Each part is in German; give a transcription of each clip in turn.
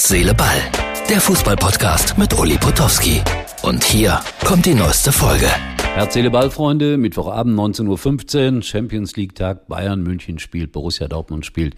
Herz, Seele, Ball. Der Fußballpodcast mit Uli Potowski. Und hier kommt die neueste Folge. Herz, Seele, Ball, Freunde. Mittwochabend 19.15 Uhr. Champions League Tag. Bayern München spielt. Borussia Dortmund spielt.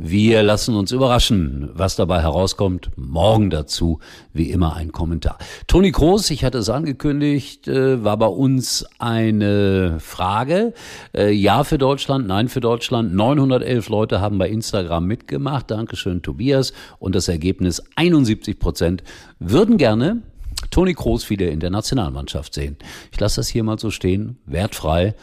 Wir lassen uns überraschen, was dabei herauskommt. Morgen dazu, wie immer, ein Kommentar. Toni Kroos, ich hatte es angekündigt, äh, war bei uns eine Frage. Äh, ja für Deutschland, nein für Deutschland. 911 Leute haben bei Instagram mitgemacht. Dankeschön, Tobias. Und das Ergebnis 71 Prozent würden gerne Toni Kroos wieder in der Nationalmannschaft sehen. Ich lasse das hier mal so stehen, wertfrei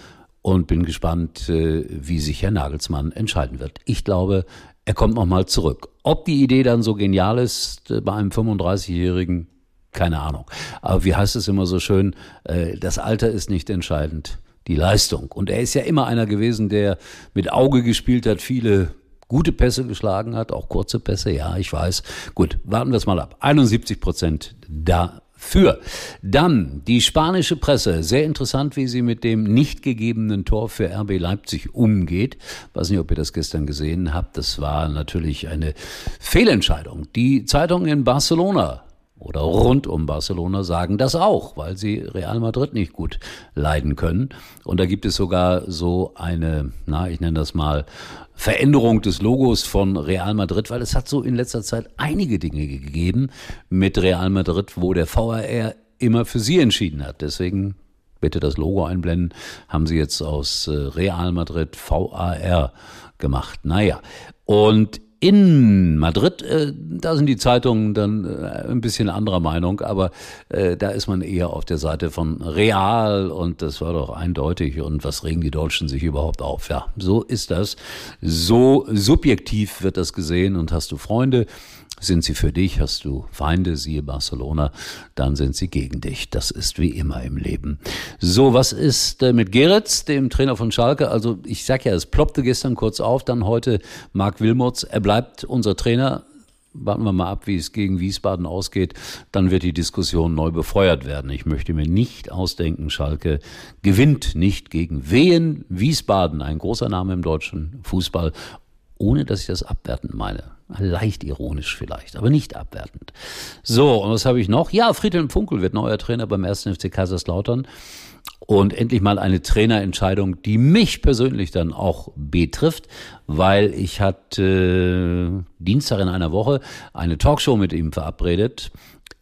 und bin gespannt, äh, wie sich Herr Nagelsmann entscheiden wird. Ich glaube, er kommt nochmal zurück. Ob die Idee dann so genial ist äh, bei einem 35-Jährigen, keine Ahnung. Aber wie heißt es immer so schön, äh, das Alter ist nicht entscheidend, die Leistung. Und er ist ja immer einer gewesen, der mit Auge gespielt hat, viele gute Pässe geschlagen hat, auch kurze Pässe, ja, ich weiß. Gut, warten wir es mal ab. 71 Prozent da für. Dann die spanische Presse. Sehr interessant, wie sie mit dem nicht gegebenen Tor für RB Leipzig umgeht. Weiß nicht, ob ihr das gestern gesehen habt. Das war natürlich eine Fehlentscheidung. Die Zeitung in Barcelona oder rund um Barcelona sagen das auch, weil sie Real Madrid nicht gut leiden können. Und da gibt es sogar so eine, na, ich nenne das mal Veränderung des Logos von Real Madrid, weil es hat so in letzter Zeit einige Dinge gegeben mit Real Madrid, wo der VAR immer für sie entschieden hat. Deswegen bitte das Logo einblenden, haben sie jetzt aus äh, Real Madrid VAR gemacht. Naja, und in Madrid, äh, da sind die Zeitungen dann äh, ein bisschen anderer Meinung, aber äh, da ist man eher auf der Seite von Real und das war doch eindeutig. Und was regen die Deutschen sich überhaupt auf? Ja, so ist das. So subjektiv wird das gesehen und hast du Freunde, sind sie für dich, hast du Feinde, siehe Barcelona, dann sind sie gegen dich. Das ist wie immer im Leben. So, was ist äh, mit Geretz, dem Trainer von Schalke? Also ich sag ja, es ploppte gestern kurz auf, dann heute Marc Wilmots. Bleibt unser Trainer. Warten wir mal ab, wie es gegen Wiesbaden ausgeht. Dann wird die Diskussion neu befeuert werden. Ich möchte mir nicht ausdenken, Schalke gewinnt nicht gegen Wehen. Wiesbaden, ein großer Name im deutschen Fußball, ohne dass ich das abwertend meine. Leicht ironisch vielleicht, aber nicht abwertend. So, und was habe ich noch? Ja, Friedhelm Funkel wird neuer Trainer beim 1. FC Kaiserslautern. Und endlich mal eine Trainerentscheidung, die mich persönlich dann auch betrifft, weil ich hatte äh, Dienstag in einer Woche eine Talkshow mit ihm verabredet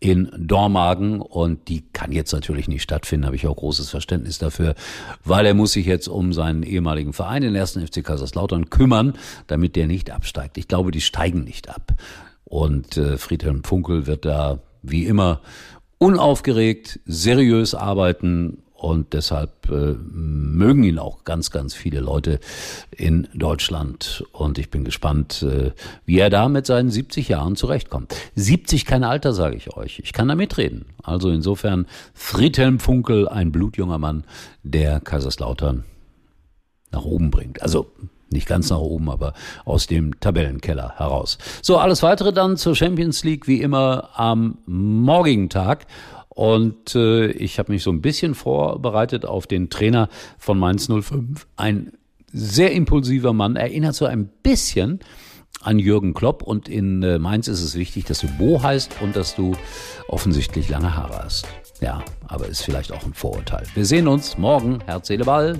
in Dormagen und die kann jetzt natürlich nicht stattfinden, habe ich auch großes Verständnis dafür, weil er muss sich jetzt um seinen ehemaligen Verein, den ersten FC Kaiserslautern, kümmern, damit der nicht absteigt. Ich glaube, die steigen nicht ab. Und äh, Friedhelm Funkel wird da wie immer unaufgeregt, seriös arbeiten und deshalb äh, mögen ihn auch ganz, ganz viele Leute in Deutschland. Und ich bin gespannt, äh, wie er da mit seinen 70 Jahren zurechtkommt. 70 kein Alter, sage ich euch. Ich kann da mitreden. Also insofern Friedhelm Funkel, ein blutjunger Mann, der Kaiserslautern nach oben bringt. Also nicht ganz nach oben, aber aus dem Tabellenkeller heraus. So, alles weitere dann zur Champions League wie immer am morgigen Tag. Und äh, ich habe mich so ein bisschen vorbereitet auf den Trainer von Mainz 05. Ein sehr impulsiver Mann, erinnert so ein bisschen an Jürgen Klopp. Und in äh, Mainz ist es wichtig, dass du Bo heißt und dass du offensichtlich lange Haare hast. Ja, aber ist vielleicht auch ein Vorurteil. Wir sehen uns morgen. Herz, Seele, Ball.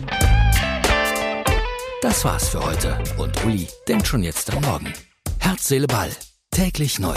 Das war's für heute. Und Uli denkt schon jetzt am Morgen. Herz, Seele, Ball. Täglich neu.